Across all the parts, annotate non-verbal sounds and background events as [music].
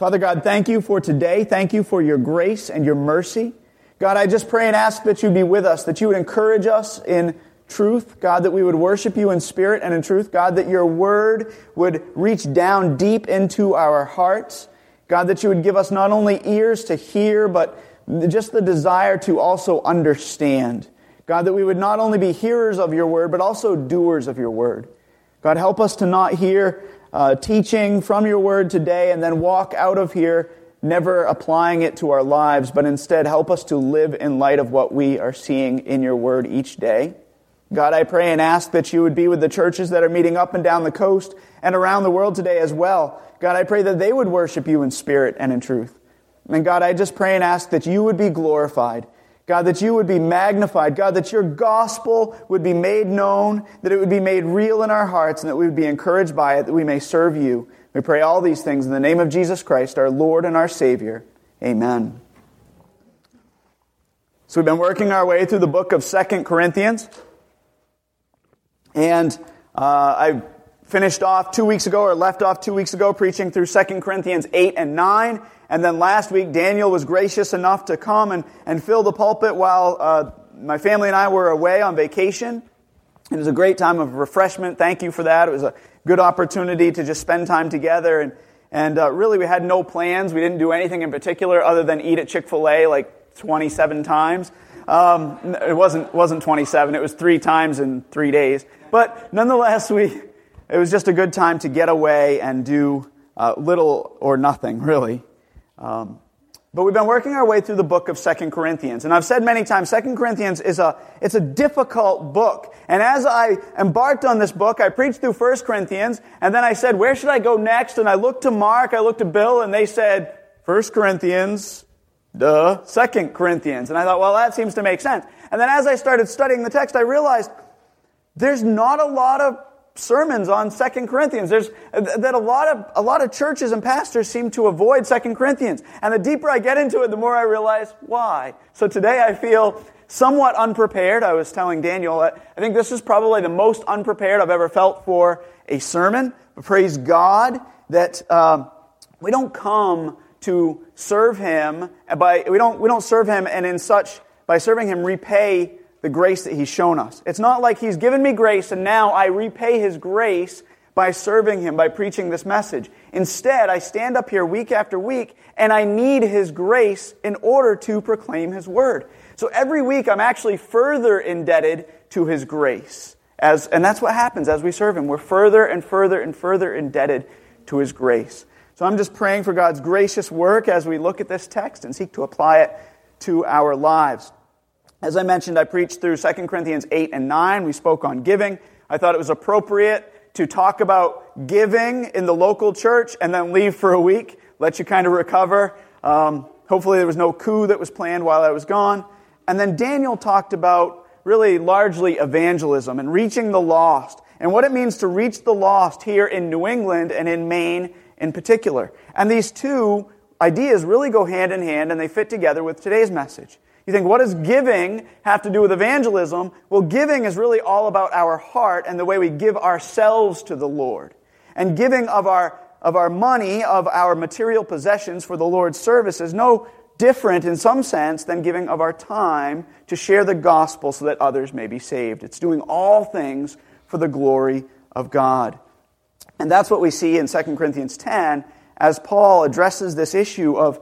Father God, thank you for today. Thank you for your grace and your mercy. God, I just pray and ask that you be with us, that you would encourage us in truth, God, that we would worship you in spirit and in truth, God, that your word would reach down deep into our hearts, God, that you would give us not only ears to hear, but just the desire to also understand. God, that we would not only be hearers of your word, but also doers of your word. God, help us to not hear uh, teaching from your word today and then walk out of here never applying it to our lives, but instead help us to live in light of what we are seeing in your word each day. God, I pray and ask that you would be with the churches that are meeting up and down the coast and around the world today as well. God, I pray that they would worship you in spirit and in truth. And God, I just pray and ask that you would be glorified. God, that you would be magnified. God, that your gospel would be made known, that it would be made real in our hearts, and that we would be encouraged by it, that we may serve you. We pray all these things in the name of Jesus Christ, our Lord and our Savior. Amen. So we've been working our way through the book of Second Corinthians. And uh, I finished off two weeks ago, or left off two weeks ago, preaching through Second Corinthians 8 and 9. And then last week, Daniel was gracious enough to come and, and fill the pulpit while uh, my family and I were away on vacation. It was a great time of refreshment. Thank you for that. It was a good opportunity to just spend time together. And, and uh, really, we had no plans. We didn't do anything in particular other than eat at Chick fil A like 27 times. Um, it wasn't, wasn't 27, it was three times in three days. But nonetheless, we, it was just a good time to get away and do uh, little or nothing, really. Um, but we've been working our way through the book of Second Corinthians. And I've said many times, Second Corinthians is a, it's a difficult book. And as I embarked on this book, I preached through First Corinthians, and then I said, where should I go next? And I looked to Mark, I looked to Bill, and they said, First Corinthians, duh, Second Corinthians. And I thought, well, that seems to make sense. And then as I started studying the text, I realized there's not a lot of sermons on Second Corinthians. There's that a lot of a lot of churches and pastors seem to avoid Second Corinthians. And the deeper I get into it, the more I realize why. So today I feel somewhat unprepared. I was telling Daniel, I think this is probably the most unprepared I've ever felt for a sermon. But praise God that um, we don't come to serve Him by we don't we don't serve Him and in such by serving Him repay the grace that He's shown us. It's not like He's given me grace and now I repay His grace by serving Him, by preaching this message. Instead, I stand up here week after week and I need His grace in order to proclaim His Word. So every week I'm actually further indebted to His grace. As, and that's what happens as we serve Him. We're further and further and further indebted to His grace. So I'm just praying for God's gracious work as we look at this text and seek to apply it to our lives. As I mentioned, I preached through 2 Corinthians 8 and 9. We spoke on giving. I thought it was appropriate to talk about giving in the local church and then leave for a week, let you kind of recover. Um, hopefully, there was no coup that was planned while I was gone. And then Daniel talked about really largely evangelism and reaching the lost and what it means to reach the lost here in New England and in Maine in particular. And these two ideas really go hand in hand and they fit together with today's message. You think, what does giving have to do with evangelism? Well, giving is really all about our heart and the way we give ourselves to the Lord. And giving of our, of our money, of our material possessions for the Lord's service is no different in some sense than giving of our time to share the gospel so that others may be saved. It's doing all things for the glory of God. And that's what we see in 2 Corinthians 10 as Paul addresses this issue of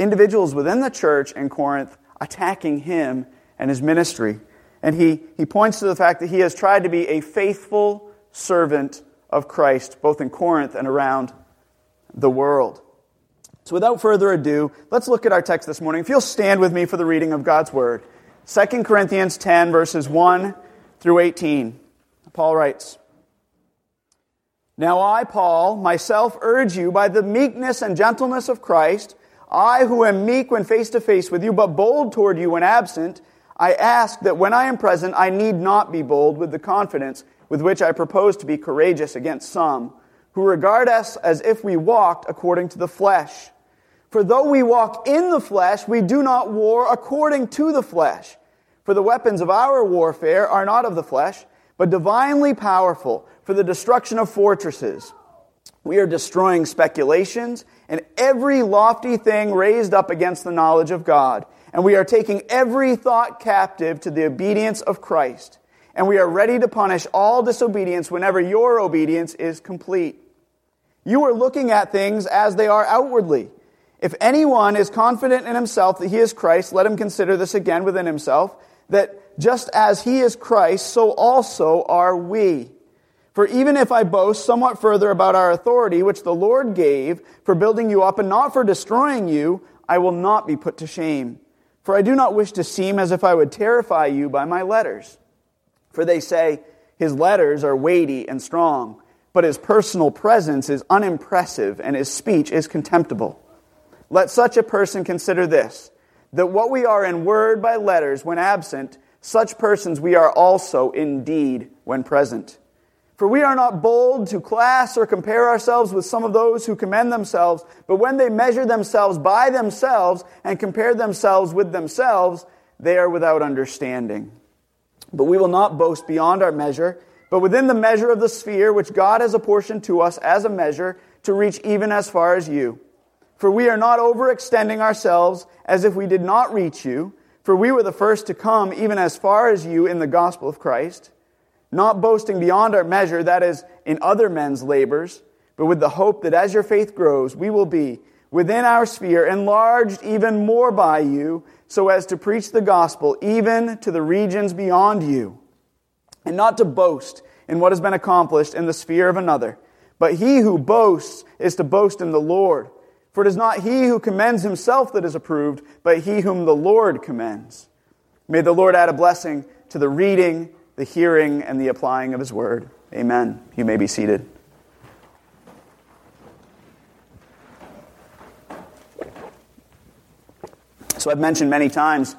individuals within the church in Corinth attacking him and his ministry. And he, he points to the fact that he has tried to be a faithful servant of Christ, both in Corinth and around the world. So without further ado, let's look at our text this morning. If you'll stand with me for the reading of God's Word. 2 Corinthians 10, verses 1 through 18. Paul writes, Now I, Paul, myself urge you by the meekness and gentleness of Christ, I who am meek when face to face with you, but bold toward you when absent, I ask that when I am present, I need not be bold with the confidence with which I propose to be courageous against some, who regard us as if we walked according to the flesh. For though we walk in the flesh, we do not war according to the flesh. For the weapons of our warfare are not of the flesh, but divinely powerful for the destruction of fortresses. We are destroying speculations and every lofty thing raised up against the knowledge of God. And we are taking every thought captive to the obedience of Christ. And we are ready to punish all disobedience whenever your obedience is complete. You are looking at things as they are outwardly. If anyone is confident in himself that he is Christ, let him consider this again within himself, that just as he is Christ, so also are we. For even if I boast somewhat further about our authority, which the Lord gave for building you up and not for destroying you, I will not be put to shame. For I do not wish to seem as if I would terrify you by my letters. For they say, his letters are weighty and strong, but his personal presence is unimpressive and his speech is contemptible. Let such a person consider this that what we are in word by letters when absent, such persons we are also indeed when present. For we are not bold to class or compare ourselves with some of those who commend themselves, but when they measure themselves by themselves and compare themselves with themselves, they are without understanding. But we will not boast beyond our measure, but within the measure of the sphere which God has apportioned to us as a measure to reach even as far as you. For we are not overextending ourselves as if we did not reach you, for we were the first to come even as far as you in the gospel of Christ, not boasting beyond our measure, that is, in other men's labors, but with the hope that as your faith grows, we will be within our sphere enlarged even more by you, so as to preach the gospel even to the regions beyond you, and not to boast in what has been accomplished in the sphere of another. But he who boasts is to boast in the Lord. For it is not he who commends himself that is approved, but he whom the Lord commends. May the Lord add a blessing to the reading, the hearing, and the applying of his word. Amen. You may be seated. So I've mentioned many times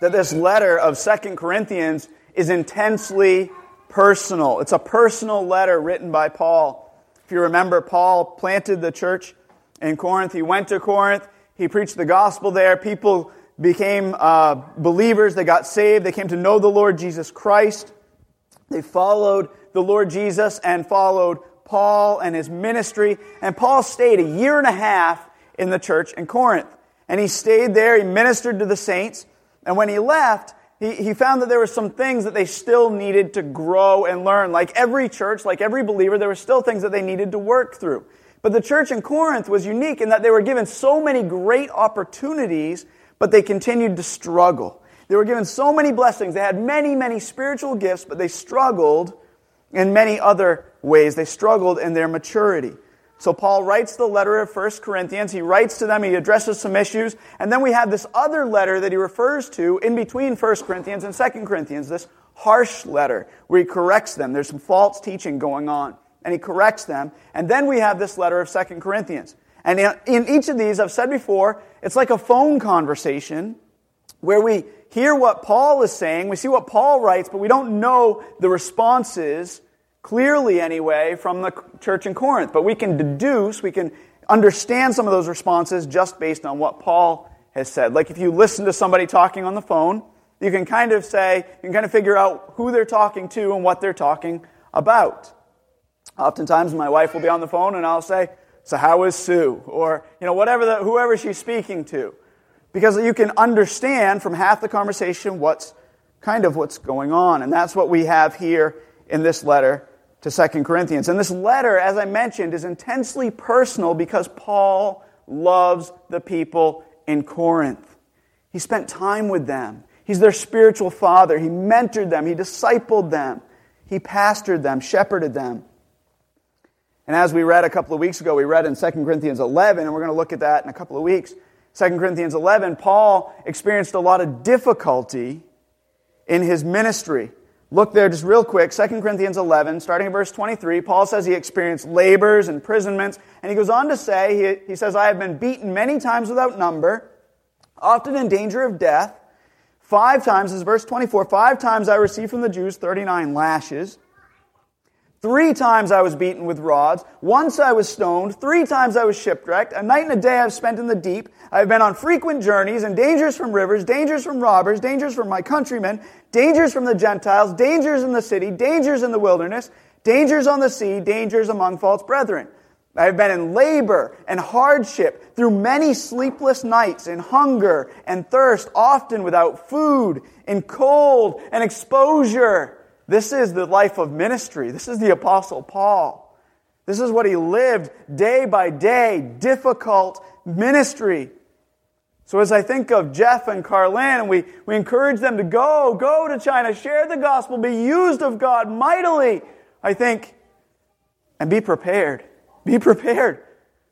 that this letter of Second Corinthians is intensely personal. It's a personal letter written by Paul. If you remember, Paul planted the church in Corinth. He went to Corinth. He preached the gospel there. People became uh, believers. They got saved. They came to know the Lord Jesus Christ. They followed the Lord Jesus and followed Paul and his ministry. And Paul stayed a year and a half in the church in Corinth. And he stayed there. He ministered to the saints. And when he left, he, he found that there were some things that they still needed to grow and learn. Like every church, like every believer, there were still things that they needed to work through. But the church in Corinth was unique in that they were given so many great opportunities, but they continued to struggle. They were given so many blessings. They had many, many spiritual gifts, but they struggled in many other ways. They struggled in their maturity. So Paul writes the letter of 1 Corinthians. He writes to them, he addresses some issues, and then we have this other letter that he refers to in between 1 Corinthians and 2 Corinthians, this harsh letter where he corrects them. There's some false teaching going on and he corrects them. And then we have this letter of Second Corinthians. And in each of these, I've said before, it's like a phone conversation where we hear what Paul is saying, we see what Paul writes, but we don't know the responses clearly anyway from the church in Corinth. But we can deduce, we can understand some of those responses just based on what Paul has said. Like if you listen to somebody talking on the phone, you can kind of say, you can kind of figure out who they're talking to and what they're talking about. Oftentimes, my wife will be on the phone and I'll say, So, how is Sue? Or, you know, whatever the, whoever she's speaking to. Because you can understand from half the conversation what's kind of what's going on. And that's what we have here in this letter to Second Corinthians. And this letter, as I mentioned, is intensely personal because Paul loves the people in Corinth. He spent time with them. He's their spiritual father. He mentored them. He discipled them. He pastored them, shepherded them. And as we read a couple of weeks ago, we read in 2 Corinthians 11, and we're going to look at that in a couple of weeks. 2 Corinthians 11, Paul experienced a lot of difficulty in his ministry. Look there just real quick, 2 Corinthians 11, starting in verse 23. Paul says he experienced labors, imprisonments, and he goes on to say, he, he says, I have been beaten many times without number, often in danger of death. Five times, this is verse 24, five times I received from the Jews 39 lashes. Three times I was beaten with rods. Once I was stoned. Three times I was shipwrecked. A night and a day I've spent in the deep. I've been on frequent journeys and dangers from rivers, dangers from robbers, dangers from my countrymen, dangers from the Gentiles, dangers in the city, dangers in the wilderness, dangers on the sea, dangers among false brethren. I have been in labor and hardship through many sleepless nights, in hunger and thirst, often without food, in cold and exposure. This is the life of ministry. This is the Apostle Paul. This is what he lived day by day, difficult ministry. So as I think of Jeff and Carlin, and we, we encourage them to go, go to China, share the gospel, be used of God mightily, I think, and be prepared. Be prepared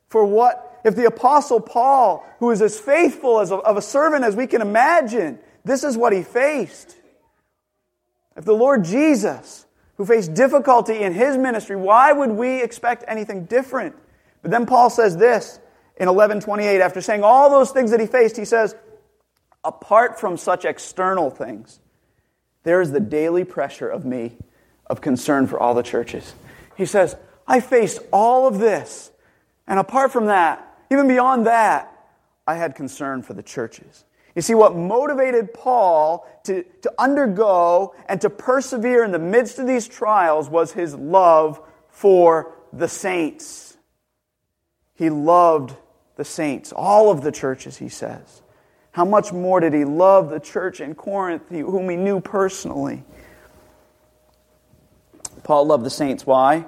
for what, if the Apostle Paul, who is as faithful as a, of a servant as we can imagine, this is what he faced. If the Lord Jesus, who faced difficulty in his ministry, why would we expect anything different? But then Paul says this in 1128, after saying all those things that he faced, he says, apart from such external things, there is the daily pressure of me of concern for all the churches. He says, I faced all of this. And apart from that, even beyond that, I had concern for the churches. You see, what motivated Paul to, to undergo and to persevere in the midst of these trials was his love for the saints. He loved the saints, all of the churches, he says. How much more did he love the church in Corinth, whom he knew personally? Paul loved the saints. Why?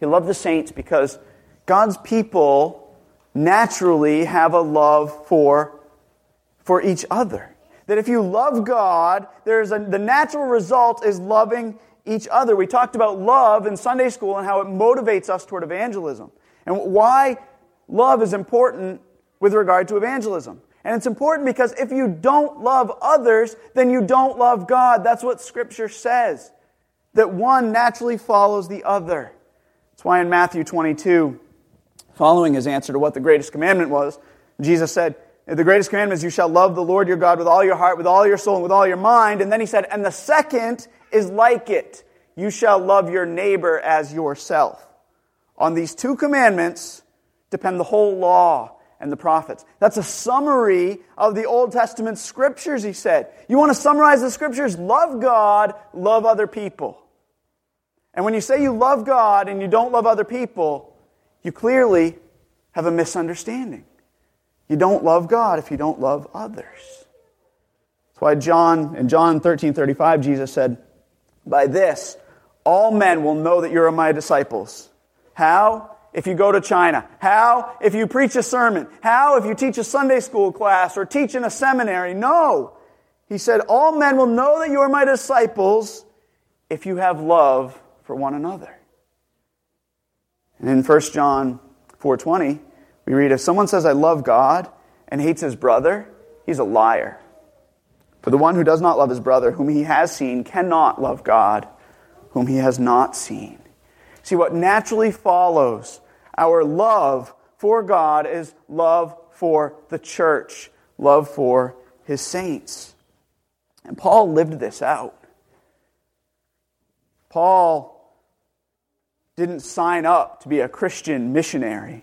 He loved the saints because God's people naturally have a love for, for each other. That if you love God, there's a, the natural result is loving each other. We talked about love in Sunday school and how it motivates us toward evangelism. And why love is important with regard to evangelism. And it's important because if you don't love others, then you don't love God. That's what Scripture says. That one naturally follows the other. That's why in Matthew 22, following his answer to what the greatest commandment was, Jesus said, The greatest commandment is you shall love the Lord your God with all your heart, with all your soul, and with all your mind. And then he said, And the second is like it you shall love your neighbor as yourself. On these two commandments depend the whole law and the prophets. That's a summary of the Old Testament scriptures, he said. You want to summarize the scriptures? Love God, love other people. And when you say you love God and you don't love other people, you clearly have a misunderstanding. You don't love God if you don't love others. That's why John, in John 13 35, Jesus said, By this, all men will know that you're my disciples. How? If you go to China. How? If you preach a sermon. How? If you teach a Sunday school class or teach in a seminary. No. He said, All men will know that you are my disciples if you have love for one another. And in 1 John 4:20, we read if someone says I love God and hates his brother, he's a liar. For the one who does not love his brother whom he has seen cannot love God whom he has not seen. See what naturally follows our love for God is love for the church, love for his saints. And Paul lived this out. Paul didn't sign up to be a Christian missionary.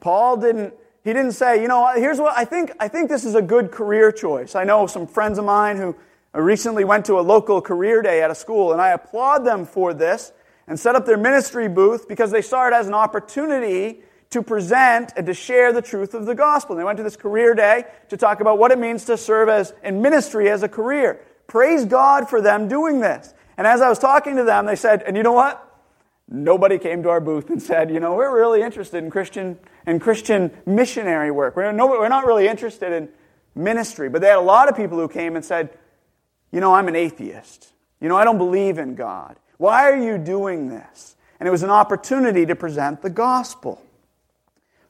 Paul didn't he didn't say, you know, here's what I think I think this is a good career choice. I know some friends of mine who recently went to a local career day at a school and I applaud them for this and set up their ministry booth because they saw it as an opportunity to present and to share the truth of the gospel. And they went to this career day to talk about what it means to serve as in ministry as a career. Praise God for them doing this. And as I was talking to them, they said, and you know what? Nobody came to our booth and said, you know, we're really interested in Christian and Christian missionary work. We're, no, we're not really interested in ministry. But they had a lot of people who came and said, you know, I'm an atheist. You know, I don't believe in God. Why are you doing this? And it was an opportunity to present the gospel.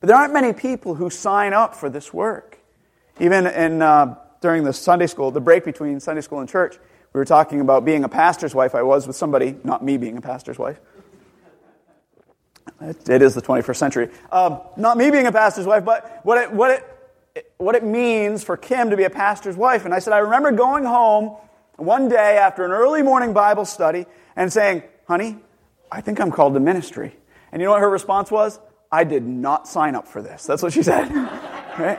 But there aren't many people who sign up for this work. Even in, uh, during the Sunday school, the break between Sunday school and church, we were talking about being a pastor's wife. I was with somebody, not me being a pastor's wife, it is the 21st century. Um, not me being a pastor's wife, but what it, what, it, what it means for Kim to be a pastor's wife. And I said, I remember going home one day after an early morning Bible study and saying, Honey, I think I'm called to ministry. And you know what her response was? I did not sign up for this. That's what she said. [laughs] right?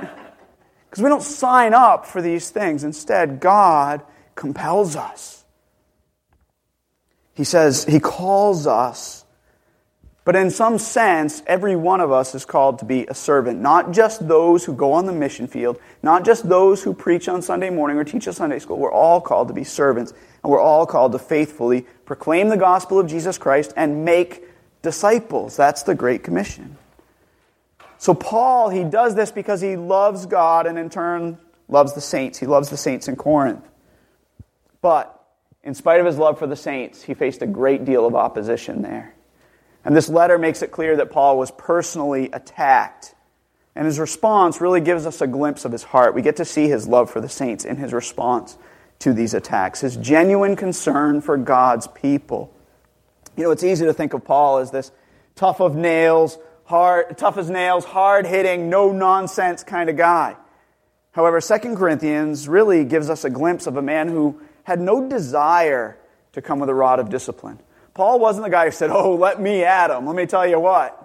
Because we don't sign up for these things. Instead, God compels us. He says, He calls us But in some sense, every one of us is called to be a servant. Not just those who go on the mission field, not just those who preach on Sunday morning or teach a Sunday school. We're all called to be servants, and we're all called to faithfully proclaim the gospel of Jesus Christ and make disciples. That's the Great Commission. So, Paul, he does this because he loves God and in turn loves the saints. He loves the saints in Corinth. But, in spite of his love for the saints, he faced a great deal of opposition there. And this letter makes it clear that Paul was personally attacked. And his response really gives us a glimpse of his heart. We get to see his love for the saints in his response to these attacks, his genuine concern for God's people. You know, it's easy to think of Paul as this tough of nails, hard, tough as nails, hard hitting, no nonsense kind of guy. However, 2 Corinthians really gives us a glimpse of a man who had no desire to come with a rod of discipline. Paul wasn't the guy who said, Oh, let me at him. Let me tell you what.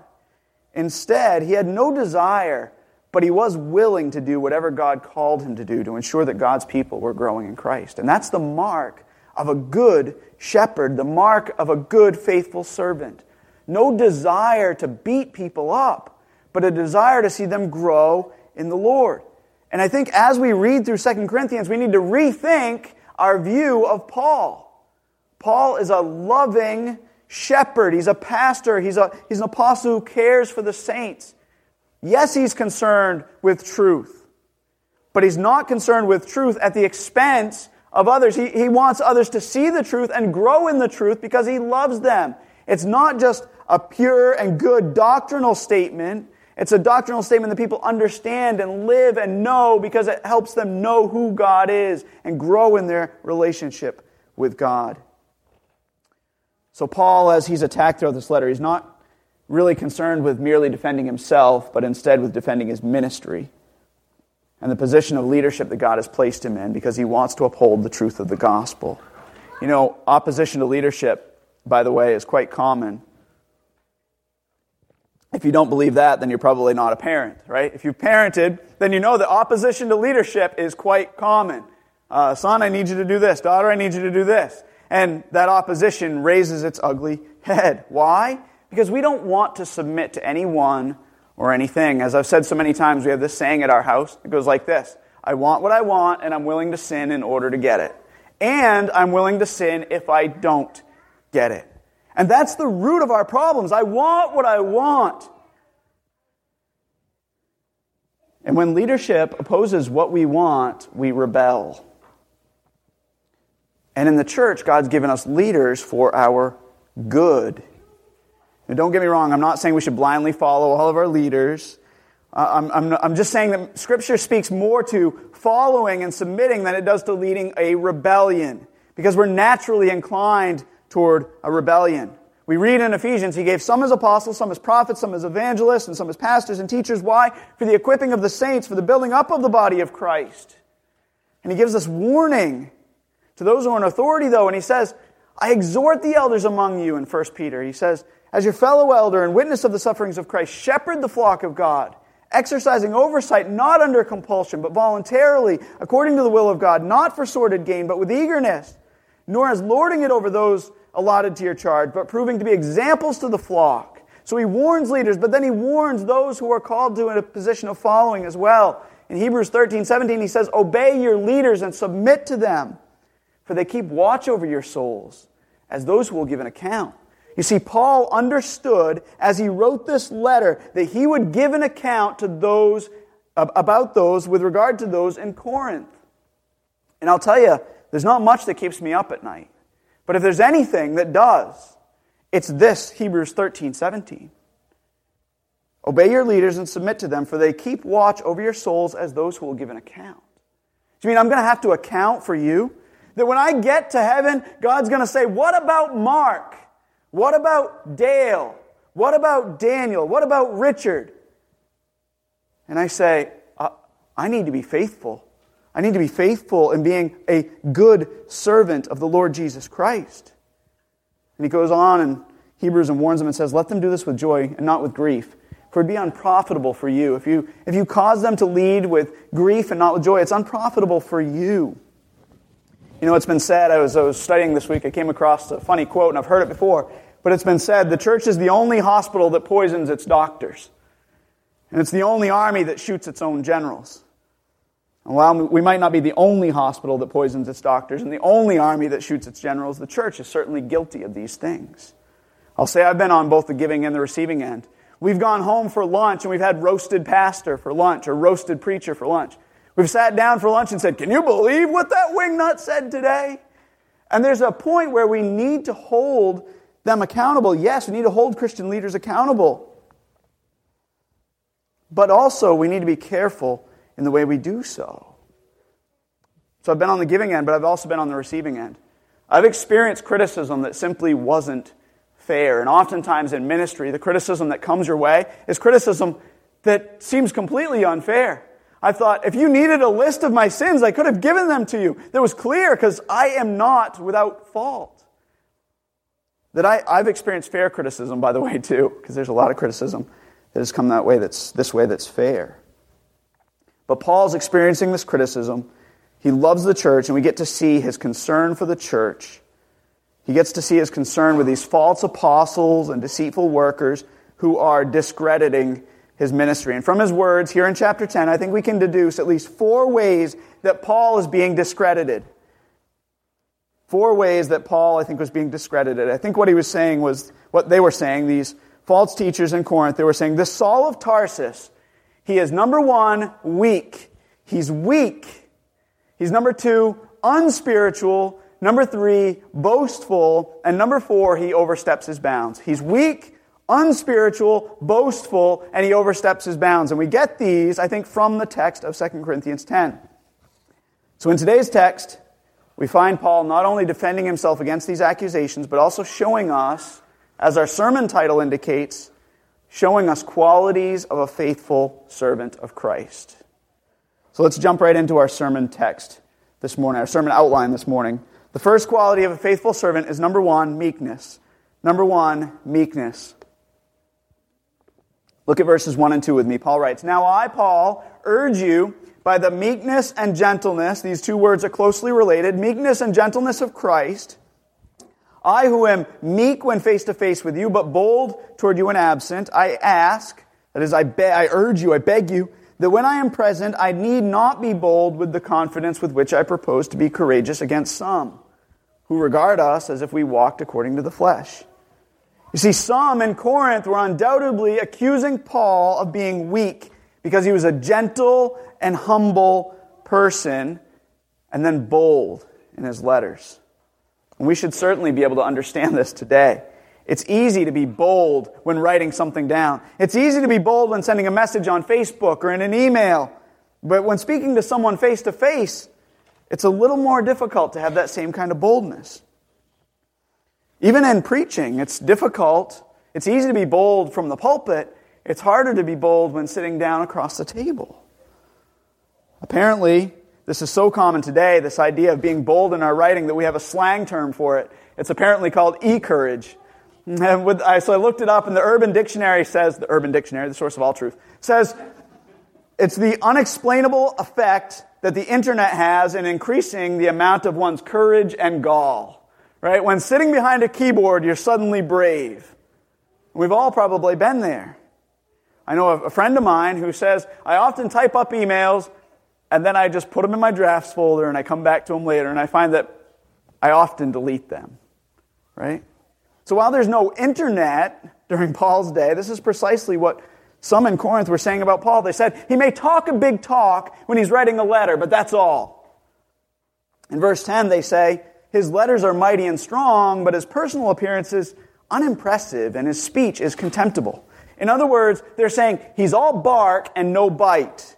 Instead, he had no desire, but he was willing to do whatever God called him to do to ensure that God's people were growing in Christ. And that's the mark of a good shepherd, the mark of a good, faithful servant. No desire to beat people up, but a desire to see them grow in the Lord. And I think as we read through 2 Corinthians, we need to rethink our view of Paul. Paul is a loving shepherd. He's a pastor. He's, a, he's an apostle who cares for the saints. Yes, he's concerned with truth, but he's not concerned with truth at the expense of others. He, he wants others to see the truth and grow in the truth because he loves them. It's not just a pure and good doctrinal statement. It's a doctrinal statement that people understand and live and know because it helps them know who God is and grow in their relationship with God. So, Paul, as he's attacked throughout this letter, he's not really concerned with merely defending himself, but instead with defending his ministry and the position of leadership that God has placed him in because he wants to uphold the truth of the gospel. You know, opposition to leadership, by the way, is quite common. If you don't believe that, then you're probably not a parent, right? If you've parented, then you know that opposition to leadership is quite common. Uh, son, I need you to do this. Daughter, I need you to do this. And that opposition raises its ugly head. Why? Because we don't want to submit to anyone or anything. As I've said so many times, we have this saying at our house. It goes like this I want what I want, and I'm willing to sin in order to get it. And I'm willing to sin if I don't get it. And that's the root of our problems. I want what I want. And when leadership opposes what we want, we rebel. And in the church, God's given us leaders for our good. Now, don't get me wrong, I'm not saying we should blindly follow all of our leaders. Uh, I'm, I'm, I'm just saying that Scripture speaks more to following and submitting than it does to leading a rebellion, because we're naturally inclined toward a rebellion. We read in Ephesians, he gave some as apostles, some as prophets, some as evangelists, and some as pastors and teachers. Why? For the equipping of the saints, for the building up of the body of Christ. And he gives us warning to those who are in authority, though, and he says, I exhort the elders among you in 1 Peter. He says, as your fellow elder and witness of the sufferings of Christ, shepherd the flock of God, exercising oversight not under compulsion, but voluntarily, according to the will of God, not for sordid gain, but with eagerness, nor as lording it over those allotted to your charge, but proving to be examples to the flock. So he warns leaders, but then he warns those who are called to a position of following as well. In Hebrews 13, 17, he says, Obey your leaders and submit to them for they keep watch over your souls as those who will give an account. You see, Paul understood as he wrote this letter that he would give an account to those about those with regard to those in Corinth. And I'll tell you, there's not much that keeps me up at night. But if there's anything that does, it's this Hebrews 13, 17. Obey your leaders and submit to them, for they keep watch over your souls as those who will give an account. Do you mean I'm going to have to account for you? That when I get to heaven, God's going to say, What about Mark? What about Dale? What about Daniel? What about Richard? And I say, uh, I need to be faithful. I need to be faithful in being a good servant of the Lord Jesus Christ. And he goes on in Hebrews and warns them and says, Let them do this with joy and not with grief. For it'd be unprofitable for you. If you, if you cause them to lead with grief and not with joy, it's unprofitable for you. You know, it's been said, I was, I was studying this week, I came across a funny quote, and I've heard it before. but it's been said the church is the only hospital that poisons its doctors. And it's the only army that shoots its own generals. And while we might not be the only hospital that poisons its doctors and the only army that shoots its generals, the church is certainly guilty of these things. I'll say I've been on both the giving and the receiving end. We've gone home for lunch and we've had roasted pastor for lunch or roasted preacher for lunch. We've sat down for lunch and said, Can you believe what that wingnut said today? And there's a point where we need to hold them accountable. Yes, we need to hold Christian leaders accountable. But also, we need to be careful in the way we do so. So I've been on the giving end, but I've also been on the receiving end. I've experienced criticism that simply wasn't fair. And oftentimes in ministry, the criticism that comes your way is criticism that seems completely unfair. I thought, if you needed a list of my sins, I could have given them to you. That was clear because I am not without fault. That I, I've experienced fair criticism, by the way, too, because there's a lot of criticism that has come that way that's this way that's fair. But Paul's experiencing this criticism. He loves the church, and we get to see his concern for the church. He gets to see his concern with these false apostles and deceitful workers who are discrediting his ministry. And from his words here in chapter 10, I think we can deduce at least four ways that Paul is being discredited. Four ways that Paul, I think, was being discredited. I think what he was saying was what they were saying, these false teachers in Corinth. They were saying, This Saul of Tarsus, he is number one, weak. He's weak. He's number two, unspiritual. Number three, boastful. And number four, he oversteps his bounds. He's weak, unspiritual, boastful, and he oversteps his bounds. And we get these, I think, from the text of 2 Corinthians 10. So in today's text, we find Paul not only defending himself against these accusations, but also showing us, as our sermon title indicates, showing us qualities of a faithful servant of Christ. So let's jump right into our sermon text this morning, our sermon outline this morning. The first quality of a faithful servant is number one, meekness. Number one, meekness. Look at verses 1 and 2 with me. Paul writes, Now I, Paul, urge you by the meekness and gentleness, these two words are closely related, meekness and gentleness of Christ. I, who am meek when face to face with you, but bold toward you when absent, I ask, that is, I, be- I urge you, I beg you, that when I am present, I need not be bold with the confidence with which I propose to be courageous against some, who regard us as if we walked according to the flesh. You see, some in Corinth were undoubtedly accusing Paul of being weak because he was a gentle and humble person and then bold in his letters. And we should certainly be able to understand this today. It's easy to be bold when writing something down. It's easy to be bold when sending a message on Facebook or in an email. But when speaking to someone face to face, it's a little more difficult to have that same kind of boldness. Even in preaching, it's difficult. It's easy to be bold from the pulpit. It's harder to be bold when sitting down across the table. Apparently, this is so common today, this idea of being bold in our writing, that we have a slang term for it. It's apparently called e-courage. So I looked it up, and the Urban Dictionary says, the Urban Dictionary, the source of all truth, says it's the unexplainable effect that the internet has in increasing the amount of one's courage and gall. Right? When sitting behind a keyboard, you're suddenly brave. We've all probably been there. I know a friend of mine who says, I often type up emails and then I just put them in my drafts folder and I come back to them later and I find that I often delete them. Right? So while there's no internet during Paul's day, this is precisely what some in Corinth were saying about Paul. They said, he may talk a big talk when he's writing a letter, but that's all. In verse 10, they say, his letters are mighty and strong, but his personal appearance is unimpressive and his speech is contemptible. In other words, they're saying he's all bark and no bite.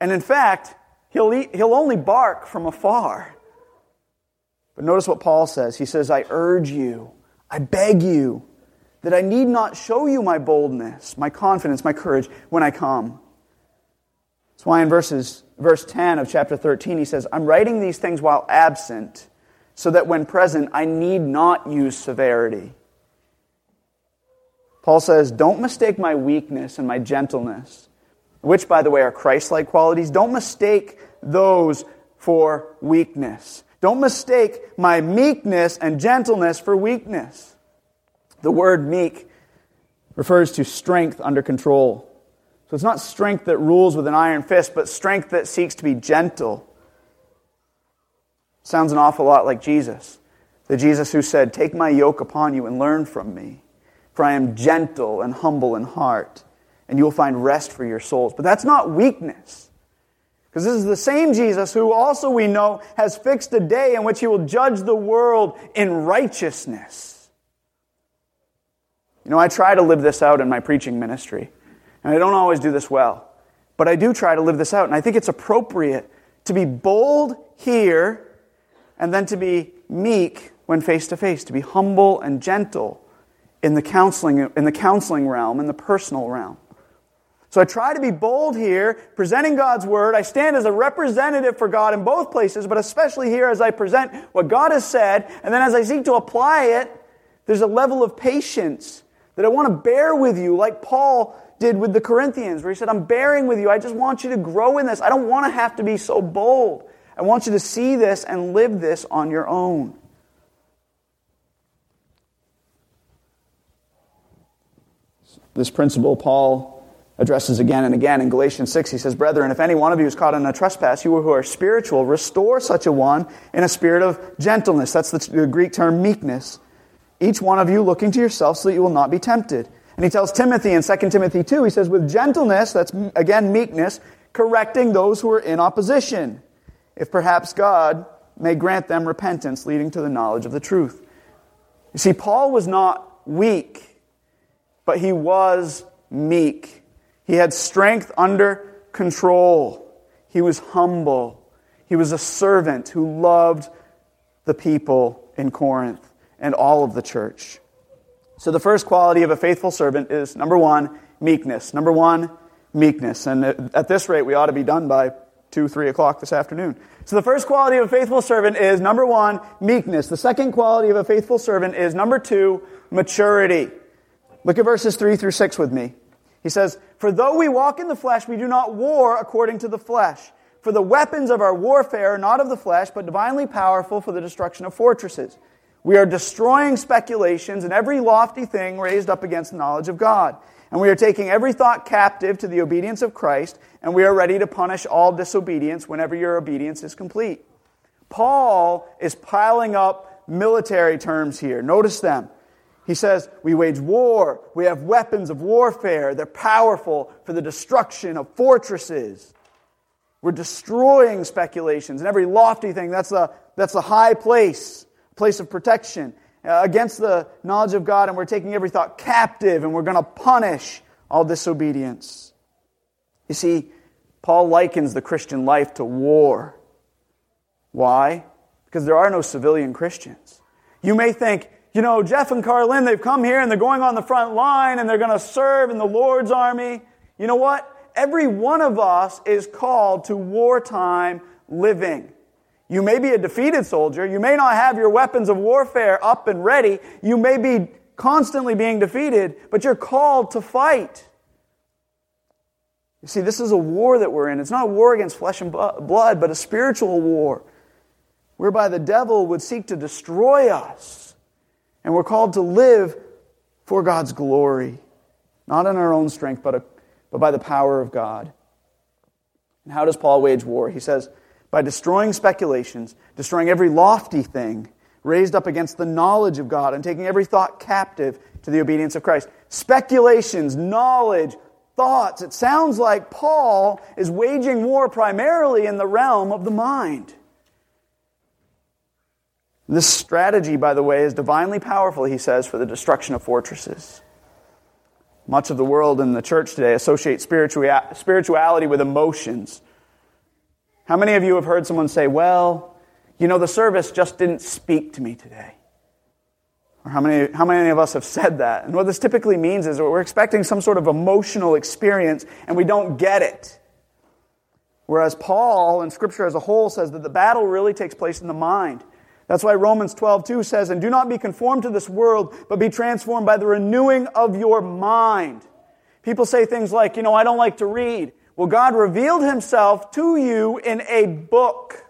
And in fact, he'll, eat, he'll only bark from afar. But notice what Paul says. He says, I urge you, I beg you, that I need not show you my boldness, my confidence, my courage when I come. That's why in verses, verse 10 of chapter 13, he says, I'm writing these things while absent so that when present, I need not use severity. Paul says, Don't mistake my weakness and my gentleness, which, by the way, are Christ like qualities. Don't mistake those for weakness. Don't mistake my meekness and gentleness for weakness. The word meek refers to strength under control. So it's not strength that rules with an iron fist, but strength that seeks to be gentle. Sounds an awful lot like Jesus. The Jesus who said, Take my yoke upon you and learn from me, for I am gentle and humble in heart, and you will find rest for your souls. But that's not weakness. Because this is the same Jesus who also we know has fixed a day in which he will judge the world in righteousness. You know, I try to live this out in my preaching ministry, and I don't always do this well, but I do try to live this out, and I think it's appropriate to be bold here and then to be meek when face to face, to be humble and gentle in the counseling in the counseling realm, in the personal realm. So I try to be bold here, presenting God's word. I stand as a representative for God in both places, but especially here as I present what God has said. And then as I seek to apply it, there's a level of patience that I want to bear with you, like Paul did with the Corinthians, where he said, I'm bearing with you. I just want you to grow in this. I don't want to have to be so bold. I want you to see this and live this on your own. This principle, Paul addresses again and again. In Galatians 6, he says, Brethren, if any one of you is caught in a trespass, you who are spiritual, restore such a one in a spirit of gentleness. That's the Greek term meekness. Each one of you looking to yourself so that you will not be tempted. And he tells Timothy in 2 Timothy 2, he says, with gentleness, that's again meekness, correcting those who are in opposition, if perhaps God may grant them repentance leading to the knowledge of the truth. You see, Paul was not weak, but he was meek. He had strength under control. He was humble. He was a servant who loved the people in Corinth and all of the church. So, the first quality of a faithful servant is number one, meekness. Number one, meekness. And at this rate, we ought to be done by 2, 3 o'clock this afternoon. So, the first quality of a faithful servant is number one, meekness. The second quality of a faithful servant is number two, maturity. Look at verses 3 through 6 with me. He says, For though we walk in the flesh, we do not war according to the flesh. For the weapons of our warfare are not of the flesh, but divinely powerful for the destruction of fortresses. We are destroying speculations and every lofty thing raised up against the knowledge of God. And we are taking every thought captive to the obedience of Christ, and we are ready to punish all disobedience whenever your obedience is complete. Paul is piling up military terms here. Notice them. He says, We wage war. We have weapons of warfare. They're powerful for the destruction of fortresses. We're destroying speculations and every lofty thing. That's the, that's the high place, place of protection Uh, against the knowledge of God. And we're taking every thought captive and we're going to punish all disobedience. You see, Paul likens the Christian life to war. Why? Because there are no civilian Christians. You may think, you know, Jeff and Carlin, they've come here and they're going on the front line and they're going to serve in the Lord's army. You know what? Every one of us is called to wartime living. You may be a defeated soldier. You may not have your weapons of warfare up and ready. You may be constantly being defeated, but you're called to fight. You see, this is a war that we're in. It's not a war against flesh and blood, but a spiritual war whereby the devil would seek to destroy us. And we're called to live for God's glory, not in our own strength, but, a, but by the power of God. And how does Paul wage war? He says, by destroying speculations, destroying every lofty thing raised up against the knowledge of God, and taking every thought captive to the obedience of Christ. Speculations, knowledge, thoughts. It sounds like Paul is waging war primarily in the realm of the mind. This strategy, by the way, is divinely powerful, he says, for the destruction of fortresses. Much of the world and the church today associate spirituality with emotions. How many of you have heard someone say, Well, you know, the service just didn't speak to me today? Or how many, how many of us have said that? And what this typically means is we're expecting some sort of emotional experience and we don't get it. Whereas Paul and Scripture as a whole says that the battle really takes place in the mind. That's why Romans 12, 2 says, And do not be conformed to this world, but be transformed by the renewing of your mind. People say things like, you know, I don't like to read. Well, God revealed himself to you in a book.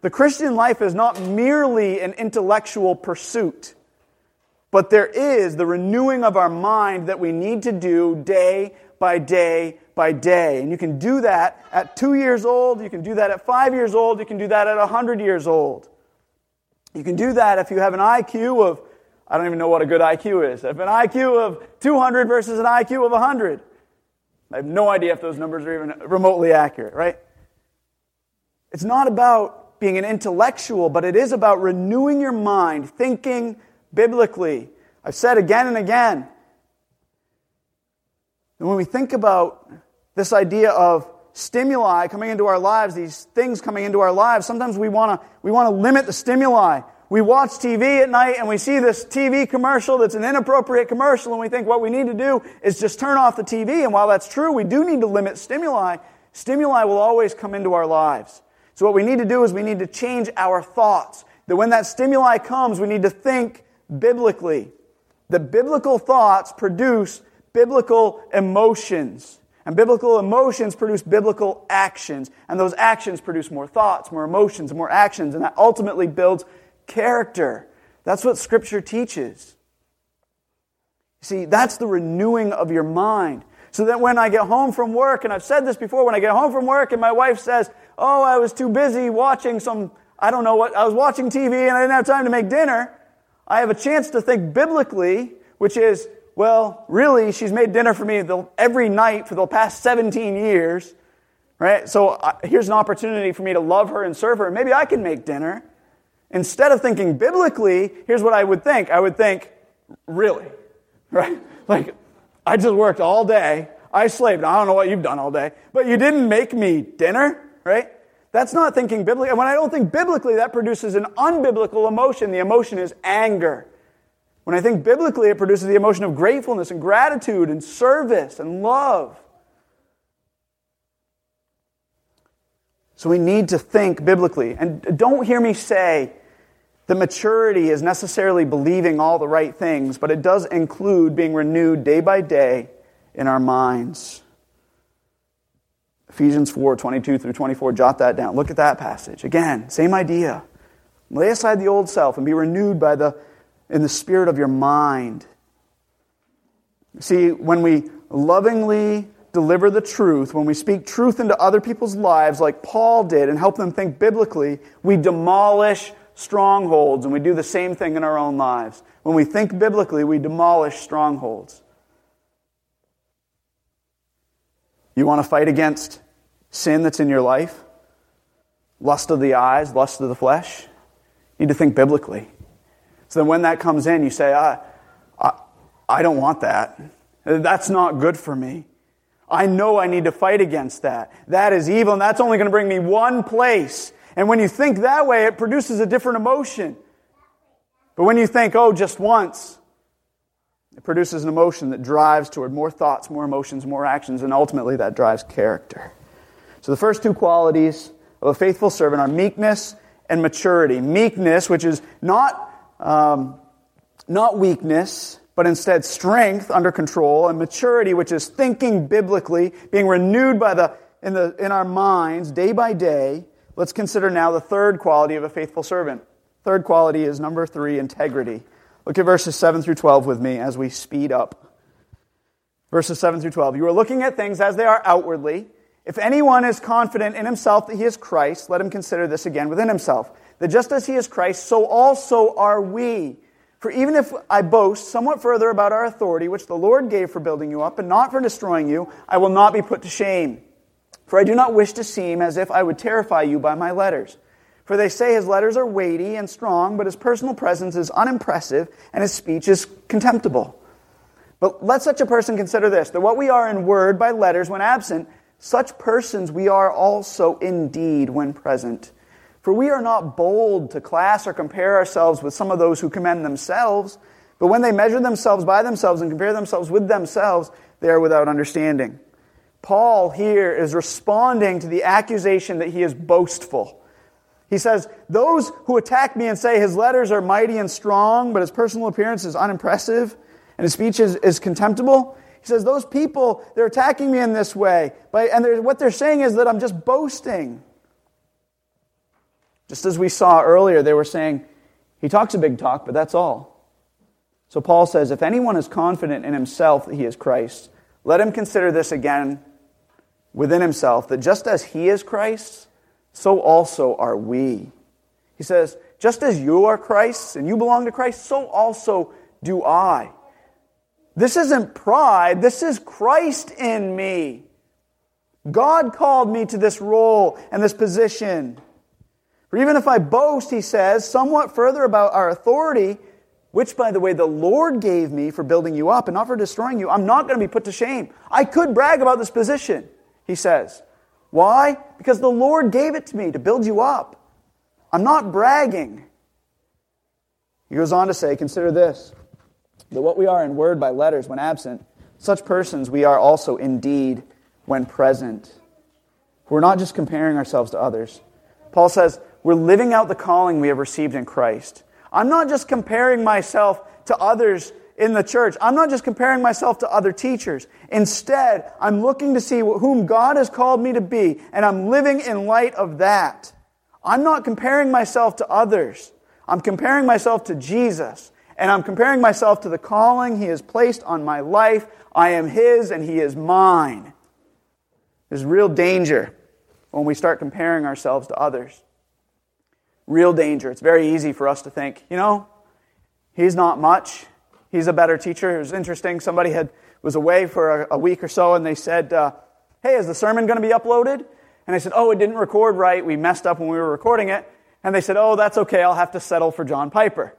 The Christian life is not merely an intellectual pursuit. But there is the renewing of our mind that we need to do day by day by day. And you can do that at two years old, you can do that at five years old, you can do that at 100 years old. You can do that if you have an IQ of, I don't even know what a good IQ is, if an IQ of 200 versus an IQ of 100. I have no idea if those numbers are even remotely accurate, right? It's not about being an intellectual, but it is about renewing your mind, thinking biblically. I've said again and again. And when we think about this idea of stimuli coming into our lives, these things coming into our lives, sometimes we want to we want to limit the stimuli. We watch TV at night and we see this TV commercial that's an inappropriate commercial and we think what we need to do is just turn off the TV. And while that's true, we do need to limit stimuli. Stimuli will always come into our lives. So what we need to do is we need to change our thoughts. That when that stimuli comes, we need to think biblically. The biblical thoughts produce biblical emotions. And biblical emotions produce biblical actions. And those actions produce more thoughts, more emotions, more actions. And that ultimately builds character. That's what Scripture teaches. See, that's the renewing of your mind. So that when I get home from work, and I've said this before, when I get home from work and my wife says, Oh, I was too busy watching some, I don't know what, I was watching TV and I didn't have time to make dinner. I have a chance to think biblically, which is, well, really, she's made dinner for me every night for the past 17 years, right? So here's an opportunity for me to love her and serve her. Maybe I can make dinner. Instead of thinking biblically, here's what I would think. I would think, really, [laughs] right? Like, I just worked all day. I slaved. I don't know what you've done all day, but you didn't make me dinner, right? That's not thinking biblically. When I don't think biblically, that produces an unbiblical emotion. The emotion is anger. When I think biblically, it produces the emotion of gratefulness and gratitude and service and love. So we need to think biblically. And don't hear me say that maturity is necessarily believing all the right things, but it does include being renewed day by day in our minds. Ephesians 4 22 through 24, jot that down. Look at that passage. Again, same idea. Lay aside the old self and be renewed by the, in the spirit of your mind. See, when we lovingly deliver the truth, when we speak truth into other people's lives, like Paul did, and help them think biblically, we demolish strongholds, and we do the same thing in our own lives. When we think biblically, we demolish strongholds. You want to fight against sin that's in your life? Lust of the eyes, lust of the flesh? You need to think biblically. So then when that comes in, you say, I, I, I don't want that. That's not good for me. I know I need to fight against that. That is evil, and that's only going to bring me one place. And when you think that way, it produces a different emotion. But when you think, oh, just once, it produces an emotion that drives toward more thoughts, more emotions, more actions, and ultimately that drives character. So the first two qualities of a faithful servant are meekness and maturity. Meekness, which is not, um, not weakness, but instead strength under control, and maturity, which is thinking biblically, being renewed by the, in, the, in our minds day by day. Let's consider now the third quality of a faithful servant. Third quality is number three, integrity. Look at verses 7 through 12 with me as we speed up. Verses 7 through 12. You are looking at things as they are outwardly. If anyone is confident in himself that he is Christ, let him consider this again within himself. That just as he is Christ, so also are we. For even if I boast somewhat further about our authority, which the Lord gave for building you up and not for destroying you, I will not be put to shame. For I do not wish to seem as if I would terrify you by my letters. For they say his letters are weighty and strong, but his personal presence is unimpressive and his speech is contemptible. But let such a person consider this that what we are in word by letters when absent, such persons we are also indeed when present. For we are not bold to class or compare ourselves with some of those who commend themselves, but when they measure themselves by themselves and compare themselves with themselves, they are without understanding. Paul here is responding to the accusation that he is boastful. He says, Those who attack me and say his letters are mighty and strong, but his personal appearance is unimpressive and his speech is, is contemptible. He says, Those people, they're attacking me in this way. But, and they're, what they're saying is that I'm just boasting. Just as we saw earlier, they were saying, He talks a big talk, but that's all. So Paul says, if anyone is confident in himself that he is Christ, let him consider this again within himself, that just as he is Christ, so also are we. He says, just as you are Christ's and you belong to Christ, so also do I. This isn't pride, this is Christ in me. God called me to this role and this position. For even if I boast, he says, somewhat further about our authority, which, by the way, the Lord gave me for building you up and not for destroying you, I'm not going to be put to shame. I could brag about this position, he says. Why? Because the Lord gave it to me to build you up. I'm not bragging. He goes on to say, Consider this that what we are in word by letters when absent, such persons we are also indeed when present. We're not just comparing ourselves to others. Paul says, we're living out the calling we have received in Christ. I'm not just comparing myself to others in the church. I'm not just comparing myself to other teachers. Instead, I'm looking to see whom God has called me to be, and I'm living in light of that. I'm not comparing myself to others. I'm comparing myself to Jesus, and I'm comparing myself to the calling He has placed on my life. I am His, and He is mine. There's real danger when we start comparing ourselves to others. Real danger. It's very easy for us to think, you know, he's not much. He's a better teacher. It was interesting. Somebody had was away for a, a week or so, and they said, uh, "Hey, is the sermon going to be uploaded?" And I said, "Oh, it didn't record right. We messed up when we were recording it." And they said, "Oh, that's okay. I'll have to settle for John Piper."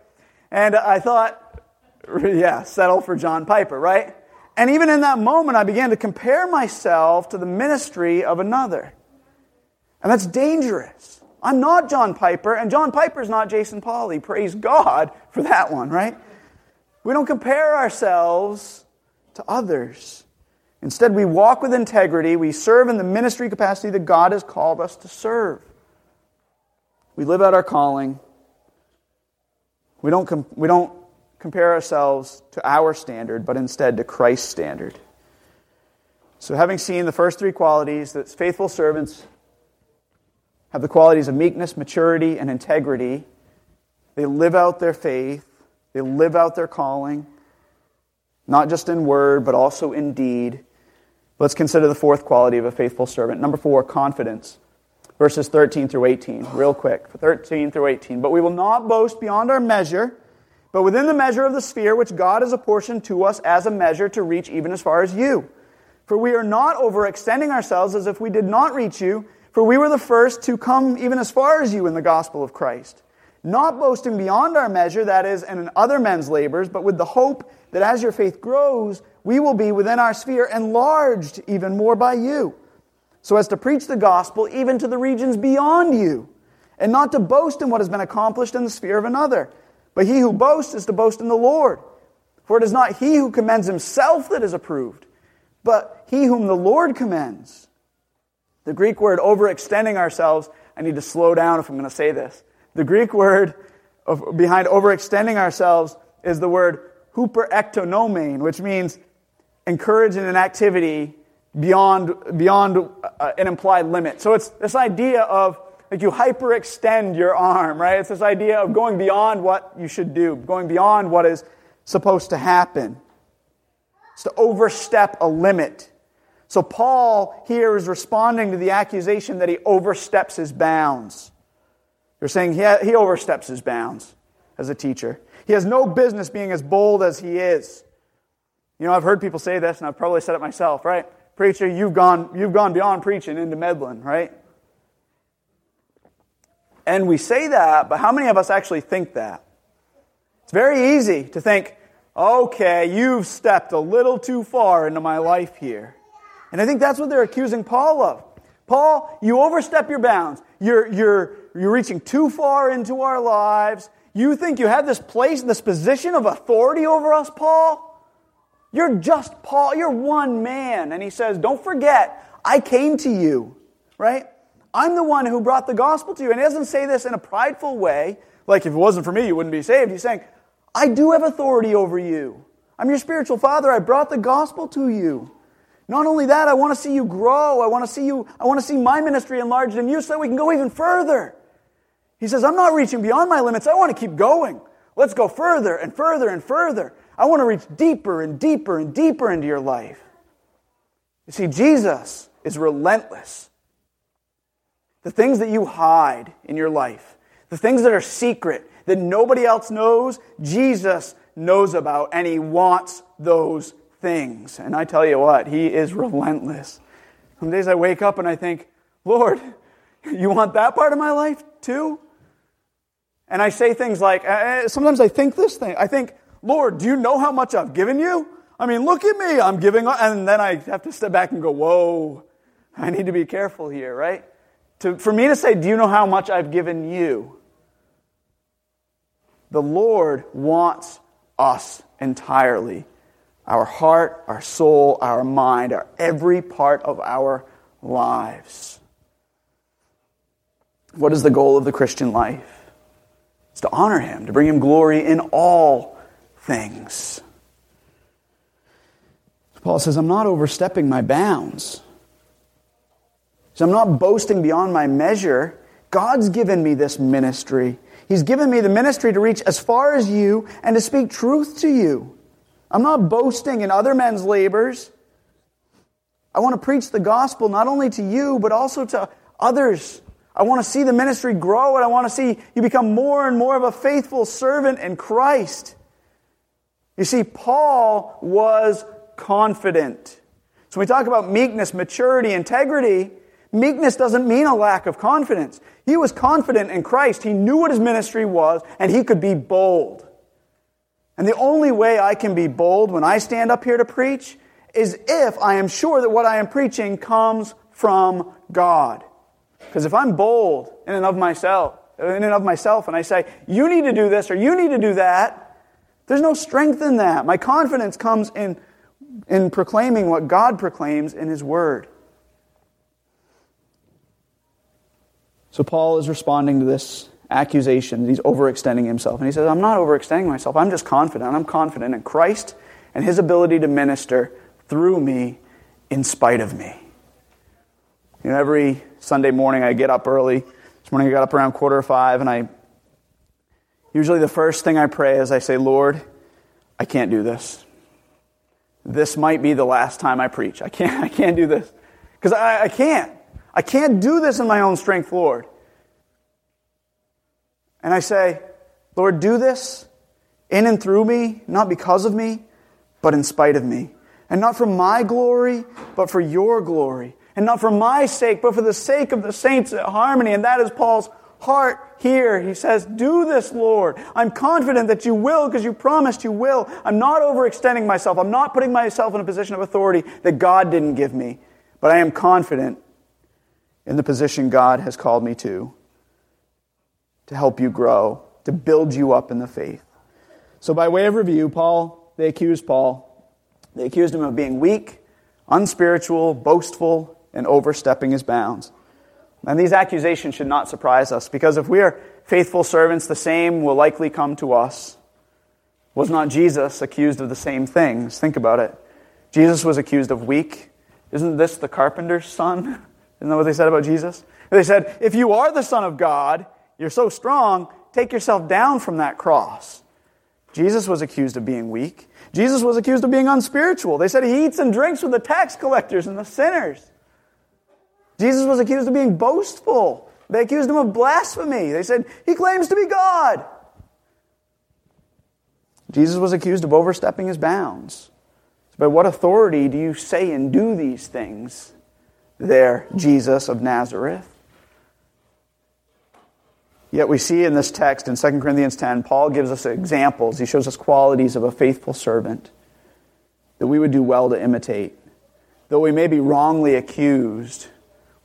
And I thought, [laughs] "Yeah, settle for John Piper, right?" And even in that moment, I began to compare myself to the ministry of another. And that's dangerous. I'm not John Piper, and John Piper's not Jason Polly. Praise God for that one, right? We don't compare ourselves to others. Instead, we walk with integrity. We serve in the ministry capacity that God has called us to serve. We live out our calling. We don't, com- we don't compare ourselves to our standard, but instead to Christ's standard. So, having seen the first three qualities, that faithful servants have the qualities of meekness, maturity, and integrity. They live out their faith, they live out their calling, not just in word, but also in deed. Let's consider the fourth quality of a faithful servant. Number four, confidence. Verses 13 through 18, real quick. 13 through 18. But we will not boast beyond our measure but within the measure of the sphere which God has apportioned to us as a measure to reach even as far as you. For we are not overextending ourselves as if we did not reach you, for we were the first to come even as far as you in the gospel of Christ. Not boasting beyond our measure, that is, in other men's labors, but with the hope that as your faith grows, we will be within our sphere enlarged even more by you, so as to preach the gospel even to the regions beyond you, and not to boast in what has been accomplished in the sphere of another. But he who boasts is to boast in the Lord. For it is not he who commends himself that is approved, but he whom the Lord commends. The Greek word overextending ourselves, I need to slow down if I'm going to say this. The Greek word of, behind overextending ourselves is the word huperektonomen, which means encouraging an activity beyond, beyond uh, an implied limit. So it's this idea of like you hyperextend your arm, right? It's this idea of going beyond what you should do, going beyond what is supposed to happen. It's to overstep a limit. So Paul here is responding to the accusation that he oversteps his bounds. They're saying he, he oversteps his bounds as a teacher. He has no business being as bold as he is. You know, I've heard people say this, and I've probably said it myself, right? Preacher, you've gone, you've gone beyond preaching into meddling, right? And we say that, but how many of us actually think that? It's very easy to think, okay, you've stepped a little too far into my life here. And I think that's what they're accusing Paul of. Paul, you overstep your bounds. You're, you're, you're reaching too far into our lives. You think you have this place, this position of authority over us, Paul? You're just Paul. You're one man. And he says, Don't forget, I came to you, right? I'm the one who brought the gospel to you. And he doesn't say this in a prideful way, like if it wasn't for me, you wouldn't be saved. He's saying, I do have authority over you. I'm your spiritual father. I brought the gospel to you. Not only that, I want to see you grow. I want to see you, I want to see my ministry enlarged in you so that we can go even further. He says, I'm not reaching beyond my limits. I want to keep going. Let's go further and further and further. I want to reach deeper and deeper and deeper into your life. You see, Jesus is relentless. The things that you hide in your life, the things that are secret, that nobody else knows, Jesus knows about, and He wants those things. And I tell you what, He is relentless. Some days I wake up and I think, Lord, [laughs] you want that part of my life too? And I say things like, uh, sometimes I think this thing. I think, Lord, do you know how much I've given you? I mean, look at me, I'm giving, and then I have to step back and go, whoa, I need to be careful here, right? To, for me to say, do you know how much I've given you? The Lord wants us entirely our heart, our soul, our mind, our every part of our lives. What is the goal of the Christian life? To honor Him, to bring Him glory in all things. Paul says, I'm not overstepping my bounds. So I'm not boasting beyond my measure. God's given me this ministry. He's given me the ministry to reach as far as you and to speak truth to you. I'm not boasting in other men's labors. I want to preach the gospel not only to you, but also to others. I want to see the ministry grow and I want to see you become more and more of a faithful servant in Christ. You see, Paul was confident. So when we talk about meekness, maturity, integrity, meekness doesn't mean a lack of confidence. He was confident in Christ. He knew what his ministry was, and he could be bold. And the only way I can be bold when I stand up here to preach is if I am sure that what I am preaching comes from God. Because if I'm bold in and of myself, in and of myself, and I say, you need to do this or you need to do that, there's no strength in that. My confidence comes in in proclaiming what God proclaims in His Word. So Paul is responding to this accusation he's overextending himself. And he says, I'm not overextending myself. I'm just confident. I'm confident in Christ and his ability to minister through me in spite of me. You know, every Sunday morning I get up early. This morning I got up around quarter to five, and I usually the first thing I pray is I say, Lord, I can't do this this might be the last time I preach. I can't, [laughs] I can't do this. Because I, I can't. I can't do this in my own strength, Lord. And I say, Lord, do this in and through me, not because of me, but in spite of me. And not for my glory, but for your glory. And not for my sake, but for the sake of the saints at Harmony. And that is Paul's heart here. He says, Do this, Lord. I'm confident that you will because you promised you will. I'm not overextending myself. I'm not putting myself in a position of authority that God didn't give me. But I am confident in the position God has called me to, to help you grow, to build you up in the faith. So, by way of review, Paul, they accused Paul. They accused him of being weak, unspiritual, boastful, and overstepping his bounds. And these accusations should not surprise us because if we are faithful servants, the same will likely come to us. Was not Jesus accused of the same things? Think about it. Jesus was accused of weak. Isn't this the carpenter's son? [laughs] Isn't that what they said about Jesus? They said, if you are the Son of God, you're so strong, take yourself down from that cross. Jesus was accused of being weak. Jesus was accused of being unspiritual. They said he eats and drinks with the tax collectors and the sinners. Jesus was accused of being boastful. They accused him of blasphemy. They said, He claims to be God. Jesus was accused of overstepping his bounds. By what authority do you say and do these things there, Jesus of Nazareth? Yet we see in this text in 2 Corinthians 10, Paul gives us examples. He shows us qualities of a faithful servant that we would do well to imitate. Though we may be wrongly accused,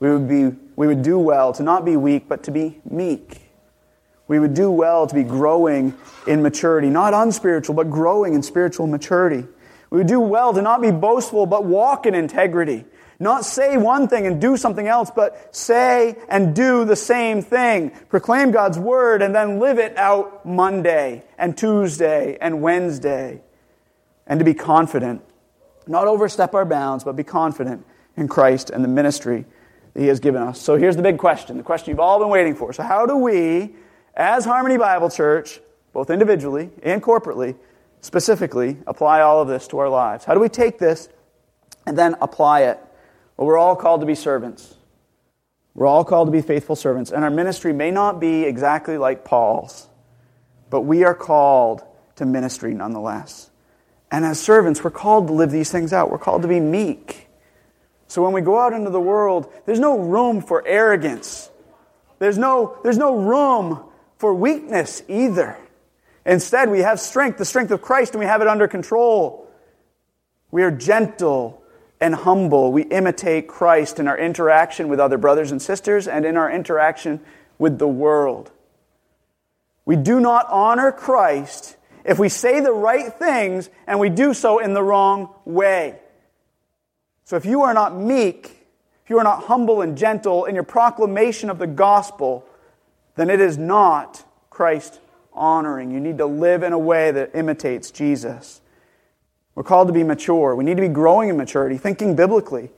we would, be, we would do well to not be weak, but to be meek. We would do well to be growing in maturity, not unspiritual, but growing in spiritual maturity. We would do well to not be boastful, but walk in integrity. Not say one thing and do something else, but say and do the same thing. Proclaim God's word and then live it out Monday and Tuesday and Wednesday. And to be confident. Not overstep our bounds, but be confident in Christ and the ministry he has given us. So here's the big question, the question you've all been waiting for. So, how do we, as Harmony Bible Church, both individually and corporately, specifically apply all of this to our lives? How do we take this and then apply it? Well, we're all called to be servants. We're all called to be faithful servants. And our ministry may not be exactly like Paul's, but we are called to ministry nonetheless. And as servants, we're called to live these things out. We're called to be meek. So when we go out into the world, there's no room for arrogance. There's no, there's no room for weakness either. Instead, we have strength, the strength of Christ, and we have it under control. We are gentle and humble. We imitate Christ in our interaction with other brothers and sisters and in our interaction with the world. We do not honor Christ if we say the right things and we do so in the wrong way. So if you are not meek, if you are not humble and gentle in your proclamation of the gospel, then it is not Christ honoring. You need to live in a way that imitates Jesus. We're called to be mature. We need to be growing in maturity, thinking biblically,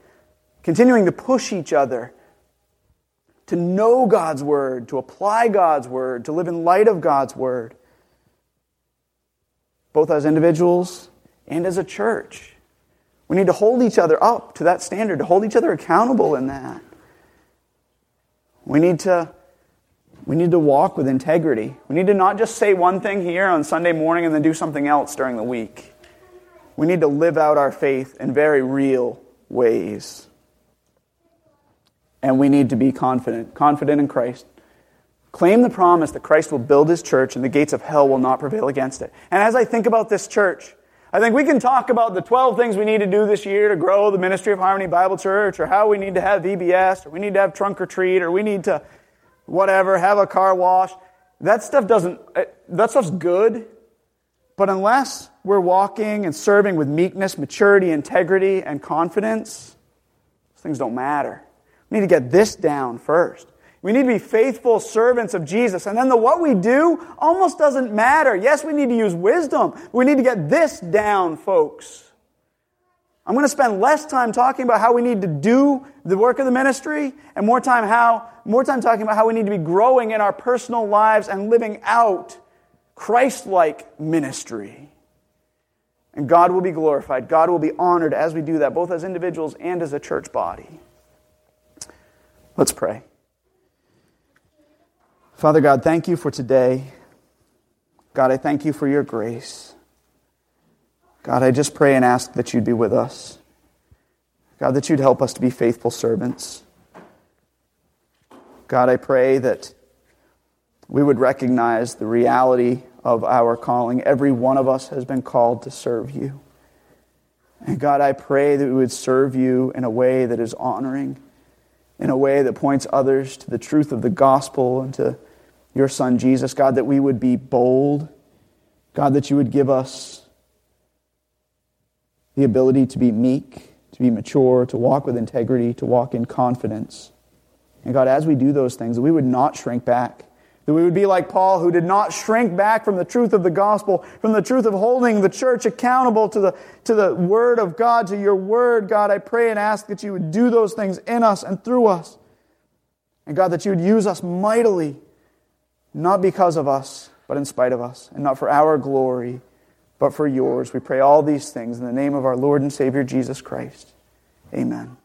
continuing to push each other to know God's word, to apply God's word, to live in light of God's word, both as individuals and as a church. We need to hold each other up to that standard, to hold each other accountable in that. We need to we need to walk with integrity. We need to not just say one thing here on Sunday morning and then do something else during the week. We need to live out our faith in very real ways. And we need to be confident, confident in Christ. Claim the promise that Christ will build his church and the gates of hell will not prevail against it. And as I think about this church, I think we can talk about the 12 things we need to do this year to grow the ministry of Harmony Bible Church, or how we need to have VBS, or we need to have trunk or treat, or we need to, whatever, have a car wash. That stuff doesn't, eh, that stuff's good. But unless we're walking and serving with meekness, maturity, integrity, and confidence, those things don't matter. We need to get this down first. We need to be faithful servants of Jesus. And then the what we do almost doesn't matter. Yes, we need to use wisdom. We need to get this down, folks. I'm going to spend less time talking about how we need to do the work of the ministry and more time how more time talking about how we need to be growing in our personal lives and living out Christ like ministry. And God will be glorified. God will be honored as we do that, both as individuals and as a church body. Let's pray. Father God, thank you for today. God, I thank you for your grace. God, I just pray and ask that you'd be with us. God, that you'd help us to be faithful servants. God, I pray that we would recognize the reality of our calling. Every one of us has been called to serve you. And God, I pray that we would serve you in a way that is honoring, in a way that points others to the truth of the gospel and to your Son Jesus. God, that we would be bold. God, that you would give us the ability to be meek, to be mature, to walk with integrity, to walk in confidence. And God, as we do those things, that we would not shrink back that we would be like Paul, who did not shrink back from the truth of the gospel, from the truth of holding the church accountable to the, to the word of God, to your word. God, I pray and ask that you would do those things in us and through us. And God, that you would use us mightily, not because of us, but in spite of us, and not for our glory, but for yours. We pray all these things in the name of our Lord and Savior Jesus Christ. Amen.